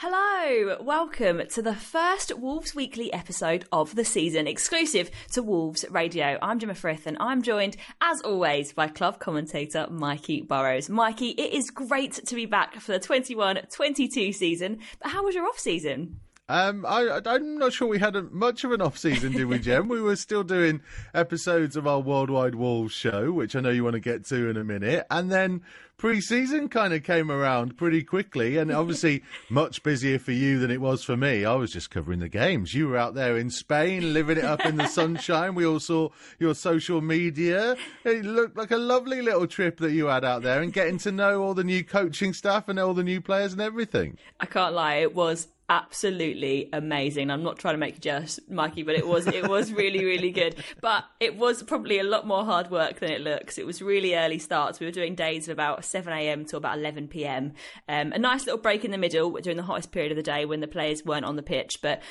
Hello, welcome to the first Wolves Weekly episode of the season, exclusive to Wolves Radio. I'm Gemma Frith and I'm joined, as always, by club commentator Mikey Burrows. Mikey, it is great to be back for the 21 22 season, but how was your off season? Um, I, I'm not sure we had a, much of an off season, did we, Jem? we were still doing episodes of our Worldwide Wolves show, which I know you want to get to in a minute, and then pre-season kind of came around pretty quickly, and obviously much busier for you than it was for me. I was just covering the games. You were out there in Spain, living it up in the sunshine. We all saw your social media. It looked like a lovely little trip that you had out there, and getting to know all the new coaching staff and all the new players and everything. I can't lie, it was absolutely amazing. I'm not trying to make you jealous, Mikey, but it was it was really really good. But it was probably a lot more hard work than it looks. It was really early starts. We were doing days of about 7 a.m. to about 11 p.m. Um, a nice little break in the middle during the hottest period of the day when the players weren't on the pitch, but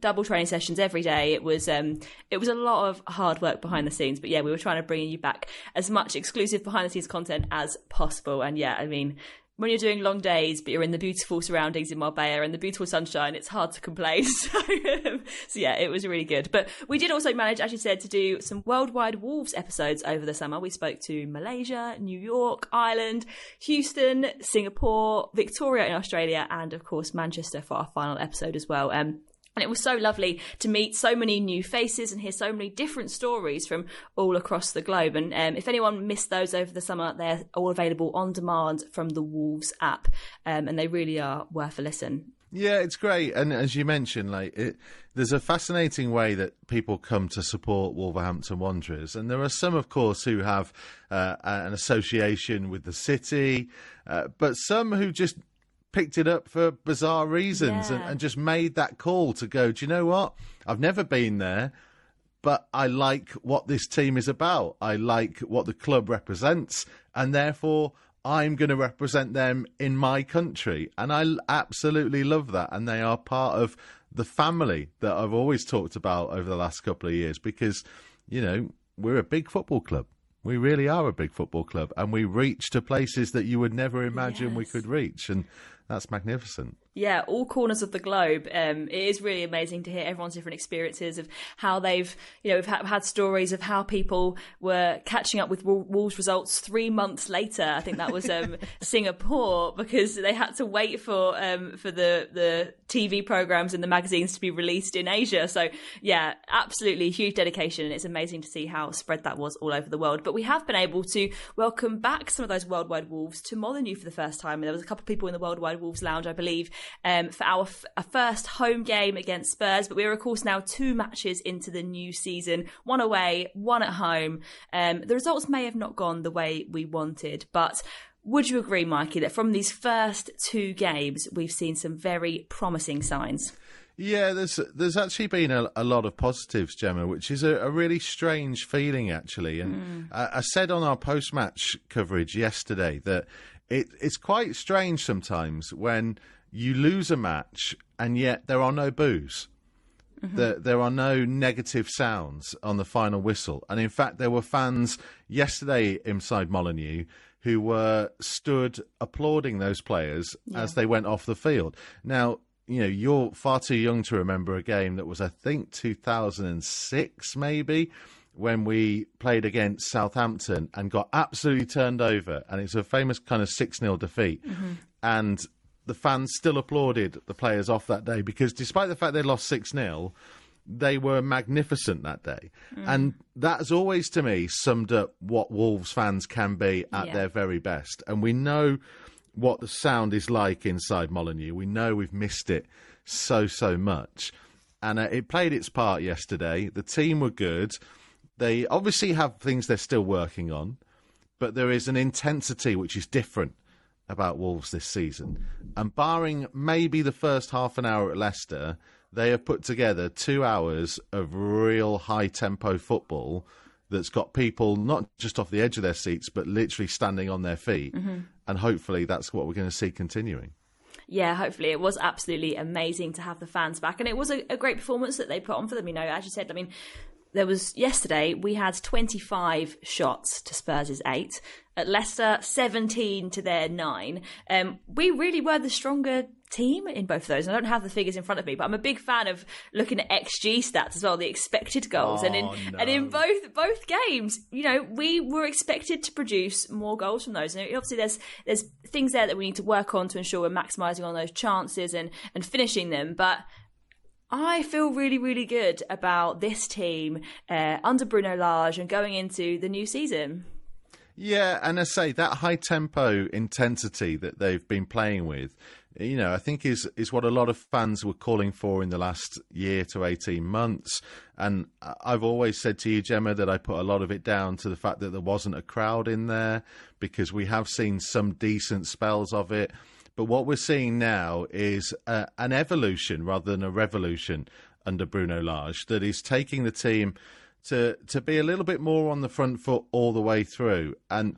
double training sessions every day. It was um, it was a lot of hard work behind the scenes. But yeah, we were trying to bring you back as much exclusive behind the scenes content as possible. And yeah, I mean when you're doing long days, but you're in the beautiful surroundings in Marbella and the beautiful sunshine, it's hard to complain. So, um, so, yeah, it was really good. But we did also manage, as you said, to do some worldwide Wolves episodes over the summer. We spoke to Malaysia, New York, Ireland, Houston, Singapore, Victoria in Australia, and of course Manchester for our final episode as well. Um, and it was so lovely to meet so many new faces and hear so many different stories from all across the globe. And um, if anyone missed those over the summer, they're all available on demand from the Wolves app, um, and they really are worth a listen. Yeah, it's great, and as you mentioned, like it, there's a fascinating way that people come to support Wolverhampton Wanderers, and there are some, of course, who have uh, an association with the city, uh, but some who just picked it up for bizarre reasons yeah. and, and just made that call to go, do you know what? I've never been there but I like what this team is about. I like what the club represents, and therefore I'm going to represent them in my country. And I absolutely love that. And they are part of the family that I've always talked about over the last couple of years because, you know, we're a big football club. We really are a big football club, and we reach to places that you would never imagine yes. we could reach. And that's magnificent. Yeah, all corners of the globe. Um, it is really amazing to hear everyone's different experiences of how they've, you know, we've had stories of how people were catching up with Wolves results three months later. I think that was um, Singapore because they had to wait for um, for the the TV programs and the magazines to be released in Asia. So yeah, absolutely huge dedication, and it's amazing to see how spread that was all over the world. But we have been able to welcome back some of those worldwide Wolves to Molineux for the first time, and there was a couple of people in the worldwide Wolves lounge, I believe um, for our, f- our first home game against Spurs. But we're, of course, now two matches into the new season one away, one at home. Um, the results may have not gone the way we wanted, but would you agree, Mikey, that from these first two games, we've seen some very promising signs? Yeah, there's there's actually been a, a lot of positives, Gemma, which is a, a really strange feeling, actually. And mm. I, I, said on our post match coverage yesterday that it, it's quite strange sometimes when you lose a match and yet there are no boos. Mm-hmm. There, there are no negative sounds on the final whistle. And in fact, there were fans yesterday inside Molineux who were stood applauding those players yeah. as they went off the field. Now, you know, you're far too young to remember a game that was, I think, 2006, maybe, when we played against Southampton and got absolutely turned over. And it's a famous kind of 6 0 defeat. Mm-hmm. And the fans still applauded the players off that day because despite the fact they lost 6 0, they were magnificent that day. Mm. And that has always, to me, summed up what Wolves fans can be at yeah. their very best. And we know what the sound is like inside Molineux. We know we've missed it so, so much. And uh, it played its part yesterday. The team were good. They obviously have things they're still working on, but there is an intensity which is different about Wolves this season. And barring maybe the first half an hour at Leicester, they have put together two hours of real high tempo football that's got people not just off the edge of their seats, but literally standing on their feet. Mm-hmm. And hopefully that's what we're going to see continuing yeah, hopefully it was absolutely amazing to have the fans back, and it was a, a, great performance that they put on for them. You know, as you said, I mean, there was yesterday we had 25 shots to Spurs' eight. At Leicester, 17 to their nine. Um, we really were the stronger team in both of those. I don't have the figures in front of me, but I'm a big fan of looking at XG stats as well, the expected goals. Oh, and in no. and in both both games, you know, we were expected to produce more goals from those. And obviously, there's there's things there that we need to work on to ensure we're maximising on those chances and and finishing them, but. I feel really, really good about this team uh, under Bruno Lage and going into the new season. Yeah, and I say that high tempo intensity that they've been playing with, you know, I think is is what a lot of fans were calling for in the last year to eighteen months. And I've always said to you, Gemma, that I put a lot of it down to the fact that there wasn't a crowd in there because we have seen some decent spells of it. But what we're seeing now is an evolution rather than a revolution under Bruno Lage that is taking the team to to be a little bit more on the front foot all the way through. And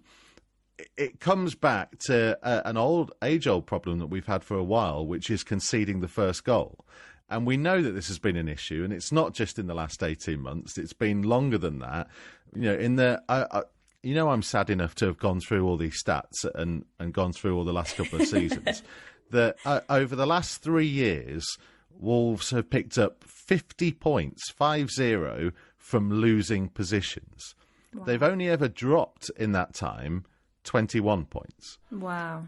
it comes back to uh, an old age old problem that we've had for a while, which is conceding the first goal. And we know that this has been an issue, and it's not just in the last eighteen months; it's been longer than that. You know, in the I, you know, I'm sad enough to have gone through all these stats and and gone through all the last couple of seasons. that uh, over the last three years, Wolves have picked up 50 points, five zero, from losing positions. Wow. They've only ever dropped in that time 21 points. Wow.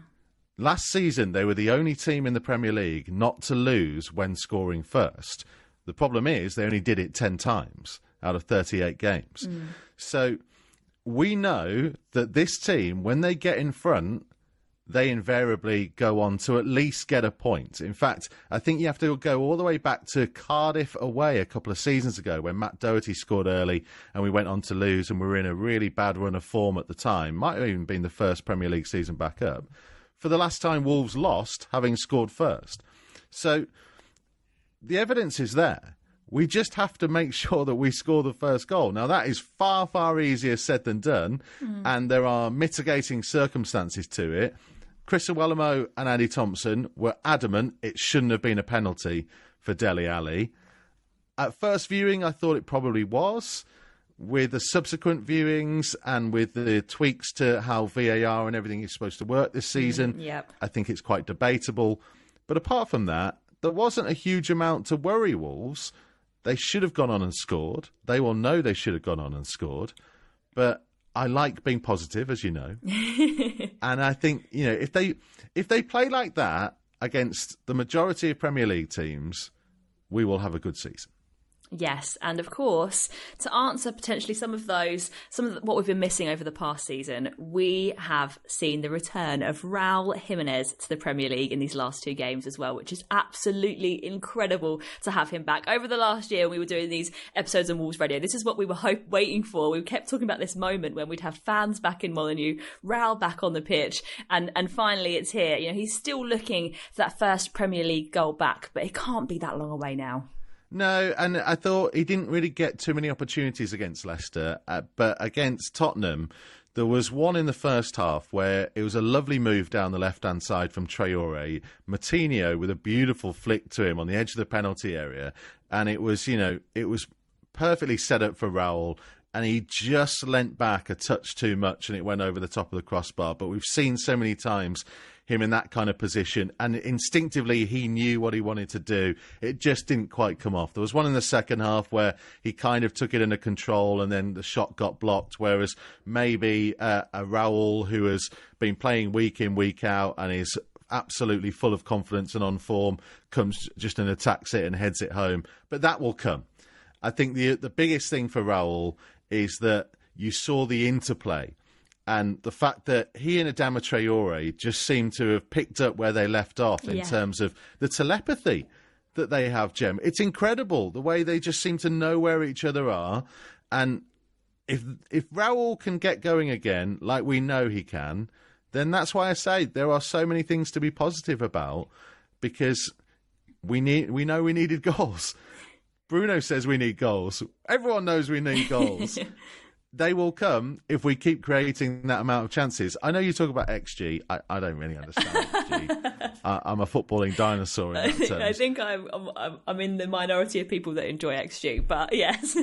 Last season, they were the only team in the Premier League not to lose when scoring first. The problem is they only did it 10 times out of 38 games. Mm. So we know that this team, when they get in front, they invariably go on to at least get a point. In fact, I think you have to go all the way back to Cardiff away a couple of seasons ago when Matt Doherty scored early and we went on to lose and we were in a really bad run of form at the time. Might have even been the first Premier League season back up. For the last time Wolves lost, having scored first. So the evidence is there. We just have to make sure that we score the first goal. Now, that is far, far easier said than done, mm. and there are mitigating circumstances to it. Chris Iwelumo and Andy Thompson were adamant it shouldn't have been a penalty for Dele Alli. At first viewing, I thought it probably was. With the subsequent viewings and with the tweaks to how VAR and everything is supposed to work this season, mm, yep. I think it's quite debatable. But apart from that, there wasn't a huge amount to worry Wolves. They should have gone on and scored. They will know they should have gone on and scored. But I like being positive, as you know, and I think you know if they if they play like that against the majority of Premier League teams, we will have a good season. Yes, and of course, to answer potentially some of those, some of what we've been missing over the past season, we have seen the return of Raul Jimenez to the Premier League in these last two games as well, which is absolutely incredible to have him back. Over the last year, we were doing these episodes on Wolves Radio. This is what we were hope, waiting for. We kept talking about this moment when we'd have fans back in Molineux, Raul back on the pitch, and and finally it's here. You know, he's still looking for that first Premier League goal back, but it can't be that long away now. No, and I thought he didn't really get too many opportunities against Leicester, uh, but against Tottenham, there was one in the first half where it was a lovely move down the left hand side from Traore, Moutinho with a beautiful flick to him on the edge of the penalty area, and it was, you know, it was perfectly set up for Raul. And he just leant back a touch too much and it went over the top of the crossbar. But we've seen so many times him in that kind of position. And instinctively, he knew what he wanted to do. It just didn't quite come off. There was one in the second half where he kind of took it under control and then the shot got blocked. Whereas maybe uh, a Raul who has been playing week in, week out and is absolutely full of confidence and on form comes just and attacks it and heads it home. But that will come. I think the the biggest thing for Raul is that you saw the interplay and the fact that he and Adama Traore just seem to have picked up where they left off in yeah. terms of the telepathy that they have, Gem. It's incredible the way they just seem to know where each other are. And if if Raul can get going again, like we know he can, then that's why I say there are so many things to be positive about because we need we know we needed goals. Bruno says we need goals. Everyone knows we need goals. they will come if we keep creating that amount of chances. I know you talk about XG. I, I don't really understand XG. I, am a footballing dinosaur in that I think I'm, I'm I'm in the minority of people that enjoy XG, but yes.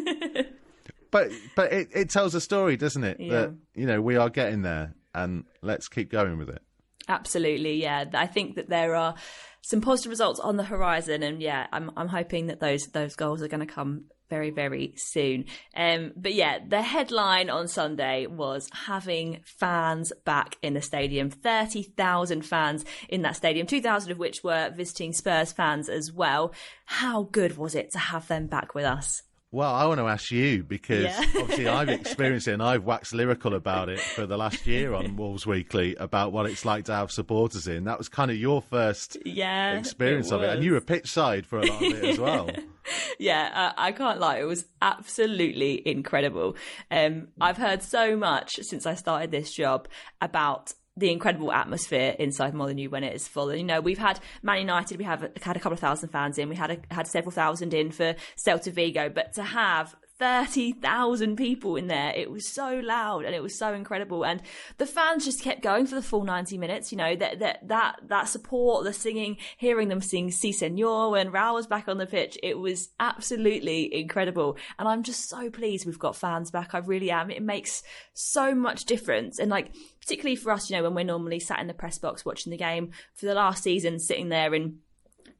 but but it, it tells a story, doesn't it? Yeah. That you know we are getting there, and let's keep going with it. Absolutely, yeah. I think that there are some positive results on the horizon, and yeah, I'm I'm hoping that those those goals are going to come very very soon. Um, but yeah, the headline on Sunday was having fans back in the stadium. Thirty thousand fans in that stadium, two thousand of which were visiting Spurs fans as well. How good was it to have them back with us? Well, I want to ask you because Yeah. obviously I've experienced it and I've waxed lyrical about it for the last year on Wolves Weekly about what it's like to have supporters in. That was kind of your first Yeah, experience of it, and you were pitch side for a lot of it as well. yeah, uh, I can't lie. It was absolutely incredible. Um, I've heard so much since I started this job about the incredible atmosphere inside Molineux when it is full. And you know, we've had Man United, we have had a couple of thousand fans in, we had a, had several thousand in for Celta Vigo, but to have 30,000 people in there. It was so loud and it was so incredible. And the fans just kept going for the full 90 minutes. You know, that, that, that, that support, the singing, hearing them sing Si Senor when Raul was back on the pitch. It was absolutely incredible. And I'm just so pleased we've got fans back. I really am. It makes so much difference. And like, particularly for us, you know, when we're normally sat in the press box watching the game for the last season, sitting there in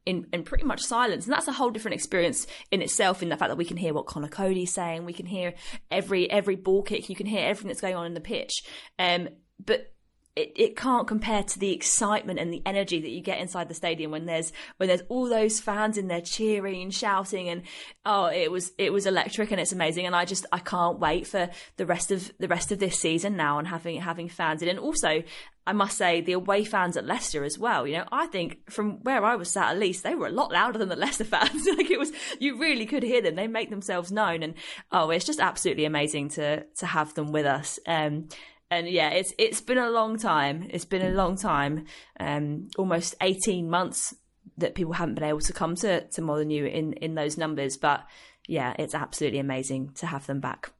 in, in pretty much silence. And that's a whole different experience in itself in the fact that we can hear what Conor Coady's saying. We can hear every every ball kick. You can hear everything that's going on in the pitch. Um, but it, it can't compare to the excitement and the energy that you get inside the stadium when there's when there's all those fans in there cheering and shouting and oh it was it was electric and it's amazing and I just I can't wait for the rest of the rest of this season now and having having fans in and also I must say the away fans at Leicester as well. You know, I think from where I was sat, at least they were a lot louder than the Leicester fans. like it was, you really could hear them. They make themselves known, and oh, it's just absolutely amazing to to have them with us. Um, and yeah, it's it's been a long time. It's been a long time, um, almost eighteen months that people haven't been able to come to to Molineux in in those numbers. But yeah, it's absolutely amazing to have them back.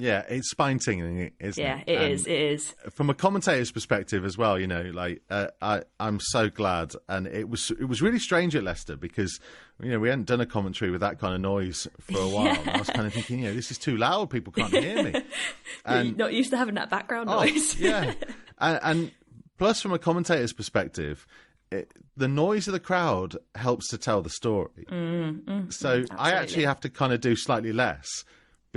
Yeah, it's spine tingling, isn't Yeah, it? it And is. It is. From a commentator's perspective as well, you know, like uh, I, I'm so glad, and it was it was really strange at Leicester because you know we hadn't done a commentary with that kind of noise for a while. And I was kind of thinking, you know, this is too loud; people can't hear me. You're not used to having that background Oh, noise. yeah, and, and plus, from a commentator's perspective, it, the noise of the crowd helps to tell the story. Mm, mm, so mm, I actually have to kind of do slightly less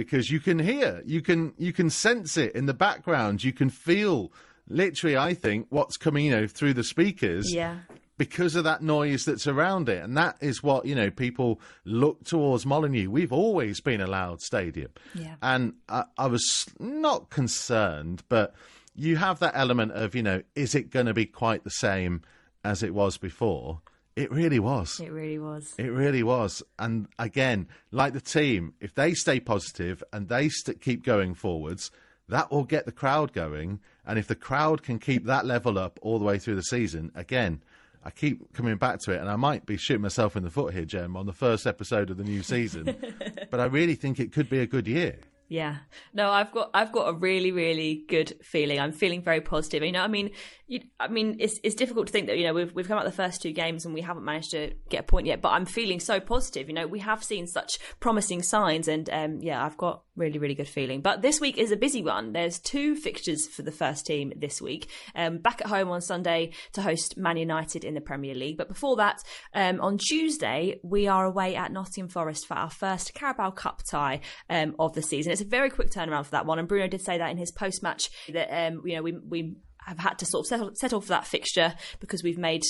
because you can hear, you can you can sense it in the background, you can feel literally. I think what's coming, you know, through the speakers yeah. because of that noise that's around it. And that is what, you know, people look towards Molineux. We've always been a loud stadium. Yeah. And I, I was not concerned, but you have that element of, you know, is it going to be quite the same as it was before? It really was. It really was. It really was. And again, like the team, if they stay positive and they st- keep going forwards, that will get the crowd going. And if the crowd can keep that level up all the way through the season, again, I keep coming back to it, and I might be shooting myself in the foot here, Jem, on the first episode of the new season. but I really think it could be a good year. Yeah. No, I've got I've got a really really good feeling. I'm feeling very positive. You know, I mean, you, I mean, it's it's difficult to think that you know we've we've come out the first two games and we haven't managed to get a point yet. But I'm feeling so positive. You know, we have seen such promising signs, and um, yeah, I've got really really good feeling. But this week is a busy one. There's two fixtures for the first team this week. Um, back at home on Sunday to host Man United in the Premier League. But before that, um, on Tuesday we are away at Nottingham Forest for our first Carabao Cup tie um, of the season. It's a very quick turnaround for that one, and Bruno did say that in his post match that um, you know we we have had to sort of settle, settle for that fixture because we've made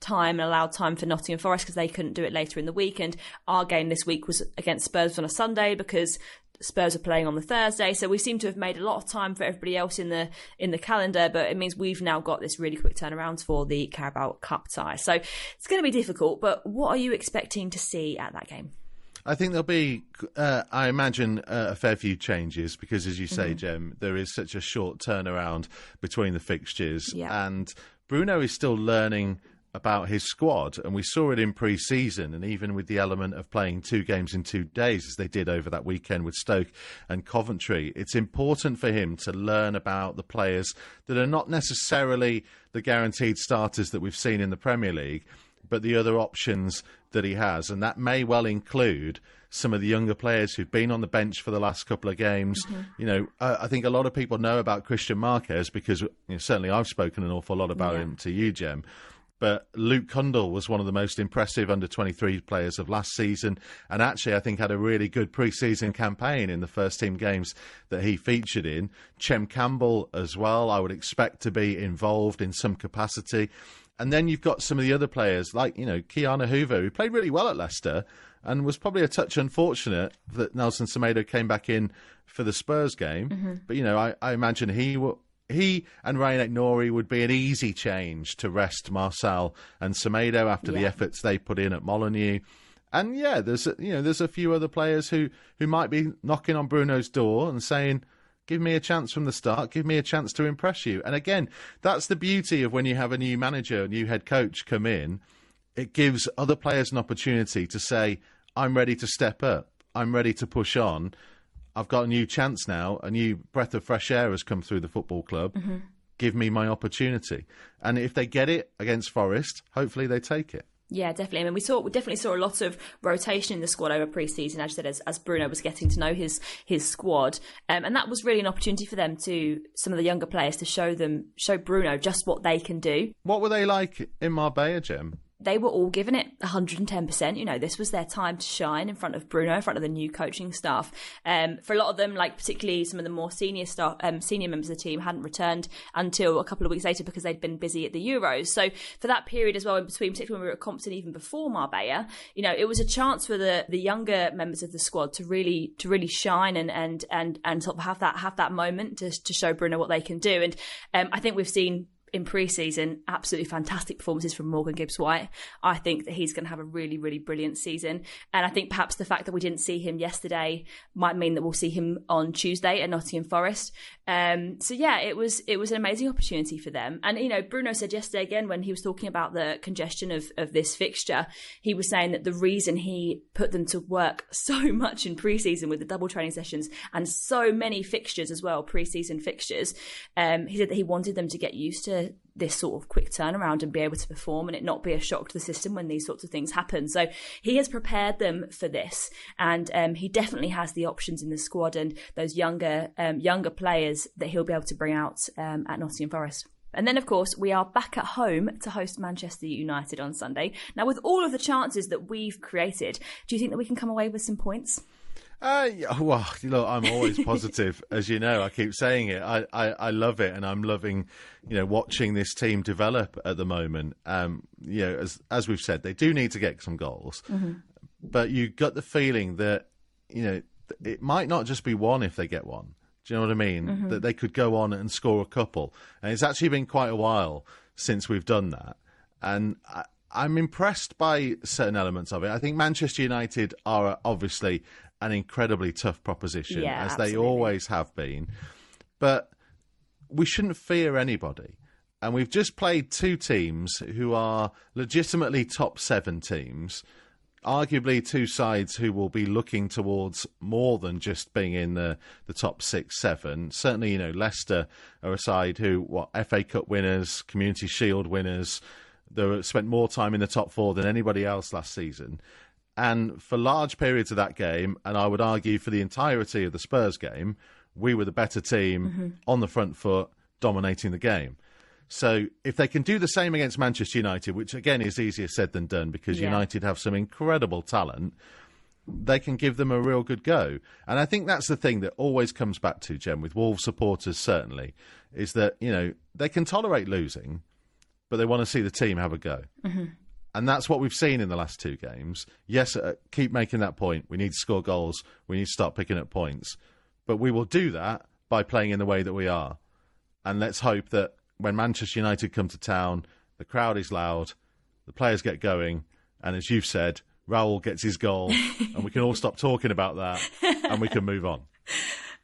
time and allowed time for Nottingham Forest because they couldn't do it later in the week. And our game this week was against Spurs on a Sunday because Spurs are playing on the Thursday. So we seem to have made a lot of time for everybody else in the in the calendar, but it means we've now got this really quick turnaround for the Carabao Cup tie. So it's going to be difficult. But what are you expecting to see at that game? I think there'll be, uh, I imagine, uh, a fair few changes because, as you say, Jem, there is such a short turnaround between the fixtures. Yeah. And Bruno is still learning about his squad. And we saw it in pre season, and even with the element of playing two games in two days, as they did over that weekend with Stoke and Coventry. It's important for him to learn about the players that are not necessarily the guaranteed starters that we've seen in the Premier League but the other options that he has, and that may well include some of the younger players who've been on the bench for the last couple of games. Mm-hmm. You know, uh, I think a lot of people know about Christian Marques because you know, certainly I've spoken an awful lot about yeah. him to you, Jem. But Luke Cundle was one of the most impressive under 23 players of last season, and actually, I think had a really good pre-season campaign in the first team games that he featured in. Chem Campbell as well, I would expect to be involved in some capacity. And then you've got some of the other players, like, you know, Ki-Jana who played really well at Leicester and was probably a touch unfortunate that Nelson Semedo came back in for the Spurs game. Mm-hmm. But, you know, I, I imagine he will, he and Rayan Aït-Nouri would be an easy change to rest Marçal and Semedo after yeah. the efforts they put in at Molineux. And yeah, there's a, you know there's a few other players who, who might be knocking on Bruno's door and saying, "Give me a chance from the start. Give me a chance to impress you." And again, that's the beauty of when you have a new manager, a new head coach come in. It gives other players an opportunity to say, "I'm ready to step up. I'm ready to push on." I've got a new chance now. A new breath of fresh air has come through the football club. Mm-hmm. Give me my opportunity. And if they get it against Forest, hopefully they take it. Yeah, definitely. I mean, we saw we definitely saw a lot of rotation in the squad over pre-season, as you said, as, as Bruno was getting to know his his squad, um, and that was really an opportunity for them to some of the younger players to show them show Bruno just what they can do. What were they like in Marbella, Jem? They were all giving it 110%. You know, this was their time to shine in front of Bruno, in front of the new coaching staff. Um, for a lot of them, like particularly some of the more senior staff, um, senior members of the team hadn't returned until a couple of weeks later because they'd been busy at the Euros. So for that period as well, in between, particularly when we were at Compton, even before Marbella, you know, it was a chance for the, the younger members of the squad to really, to really shine and, and, and, and sort of have that, have that moment to, to show Bruno what they can do. And, um, I think we've seen in pre-season, absolutely fantastic performances from Morgan Gibbs White. I think that he's going to have a really, really brilliant season. And I think perhaps the fact that we didn't see him yesterday might mean that we'll see him on Tuesday at Nottingham Forest. Um, so yeah, it was it was an amazing opportunity for them. And you know, Bruno said yesterday again when he was talking about the congestion of of this fixture, he was saying that the reason he put them to work so much in pre-season with the double training sessions and so many fixtures as well, pre-season fixtures, um, he said that he wanted them to get used to this sort of quick turnaround and be able to perform and it not be a shock to the system when these sorts of things happen. So he has prepared them for this, and um, he definitely has the options in the squad and those younger um, younger players that he'll be able to bring out um, at Nottingham Forest. And then, of course, we are back at home to host Manchester United on Sunday. Now, with all of the chances that we've created, do you think that we can come away with some points? Uh, well, look, I'm always positive, as you know. I keep saying it. I, I, I, love it, and I'm loving, you know, watching this team develop at the moment. Um, you know, as as we've said, they do need to get some goals, mm-hmm. but you got the feeling that, you know, it might not just be one if they get one. Do you know what I mean? Mm-hmm. That they could go on and score a couple, and it's actually been quite a while since we've done that, and. I, I'm impressed by certain elements of it. I think Manchester United are obviously an incredibly tough proposition, yeah, as absolutely. they always have been. But we shouldn't fear anybody. And we've just played two teams who are legitimately top seven teams, arguably two sides who will be looking towards more than just being in the, the top six, seven. Certainly, you know, Leicester are a side who, what, FA Cup winners, Community Shield winners, they spent more time in the top four than anybody else last season. And for large periods of that game, and I would argue for the entirety of the Spurs game, we were the better team mm-hmm. on the front foot, dominating the game. So if they can do the same against Manchester United, which again is easier said than done because yeah. United have some incredible talent, they can give them a real good go. And I think that's the thing that always comes back to, Jem, with Wolves supporters certainly, is that, you know, they can tolerate losing, but they want to see the team have a go. Mm-hmm. And that's what we've seen in the last two games. Yes, uh, keep making that point. We need to score goals. We need to start picking up points. But we will do that by playing in the way that we are. And let's hope that when Manchester United come to town, the crowd is loud, the players get going, and as you've said, Raul gets his goal, and we can all stop talking about that and we can move on.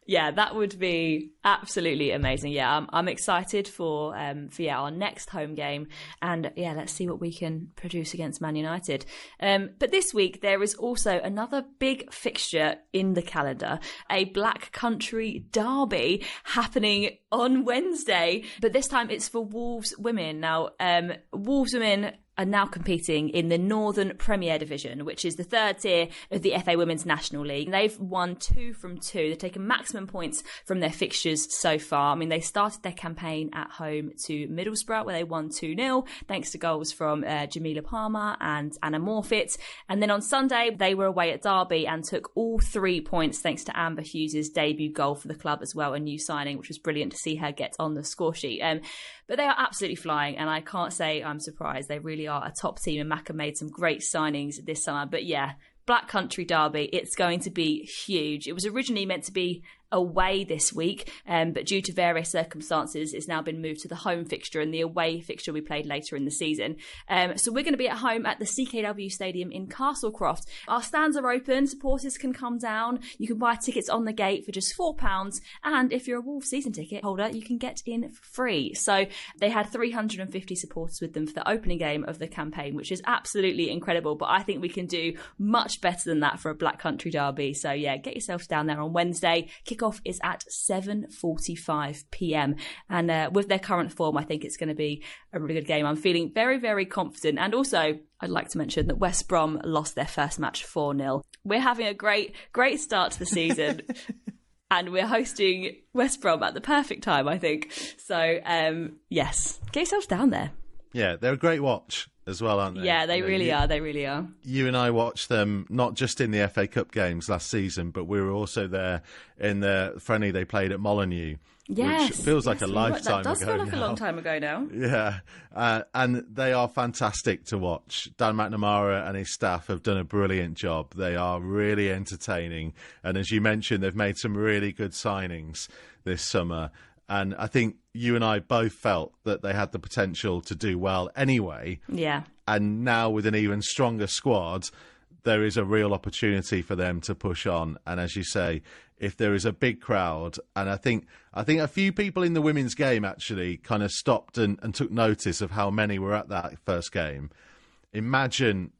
Yeah, that would be absolutely amazing. Yeah, I'm, I'm excited for um, for yeah our next home game, and yeah, let's see what we can produce against Man United. Um, but this week there is also another big fixture in the calendar: a Black Country Derby happening on Wednesday. But this time it's for Wolves women. Now, um, Wolves women are now competing in the Northern Premier Division, which is the third tier of the FA Women's National League. They've won two from two. They've taken maximum points from their fixtures so far. I mean, they started their campaign at home to Middlesbrough, where they won 2 0, thanks to goals from uh, Jamila Palmer and Anna Morfitt. And then on Sunday, they were away at Derby and took all three points thanks to Amber Hughes' debut goal for the club as well, a new signing, which was brilliant to see her get on the score sheet. Um, but they are absolutely flying, and I can't say I'm surprised. They really are a top team, and Macca made some great signings this summer. But yeah, Black Country Derby, it's going to be huge. It was originally meant to be away this week, um, but due to various circumstances, it's now been moved to the home fixture, and the away fixture we played later in the season. Um, so we're going to be at home at the CKW Stadium in Castlecroft. Our stands are open, supporters can come down. You can buy tickets on the gate for just £4, and if you're a Wolves season ticket holder, you can get in free. So they had 350 supporters with them for the opening game of the campaign, which is absolutely incredible. But I think we can do much better than that for a Black Country Derby. So yeah, get yourself down there on Wednesday. Kick kickoff is at 7:45 p.m. And uh, with their current form, I think it's going to be a really good game. I'm feeling very, very confident. And also, I'd like to mention that West Brom lost their first match 4 0. We're having a great, great start to the season. and we're hosting West Brom at the perfect time, I think. So, um, yes, get yourselves down there. Yeah, they're a great watch as well, aren't they? Yeah, they you know, really you, are. They really are. You and I watched them not just in the FA Cup games last season, but we were also there in the friendly they played at Molineux. Yes, which feels like yes, a lifetime That does ago feel like now. a long time ago now. Yeah, uh, and they are fantastic to watch. Dan McNamara and his staff have done a brilliant job. They are really entertaining, and as you mentioned, they've made some really good signings this summer. And I think you and I both felt that they had the potential to do well anyway. Yeah. And now with an even stronger squad, there is a real opportunity for them to push on. And as you say, if there is a big crowd, and I think I think a few people in the women's game actually kind of stopped and, and took notice of how many were at that first game. Imagine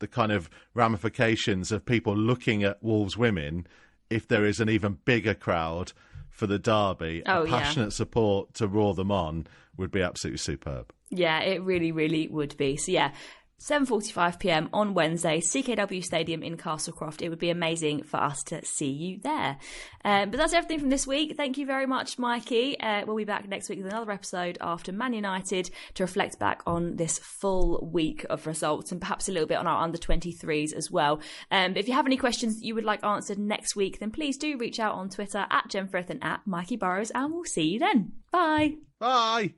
the kind of ramifications of people looking at Wolves women if there is an even bigger crowd for the derby. Oh, a yeah. passionate support to roar them on would be absolutely superb. Yeah, it really, really would be. So yeah. 7:45 p.m. on Wednesday, CKW Stadium in Castlecroft. It would be amazing for us to see you there. Um, but that's everything from this week. Thank you very much, Mikey. Uh, we'll be back next week with another episode after Man United to reflect back on this full week of results and perhaps a little bit on our under 23s as well. Um, if you have any questions that you would like answered next week, then please do reach out on Twitter at Jen and at Mikey Burrows, and we'll see you then. Bye. Bye.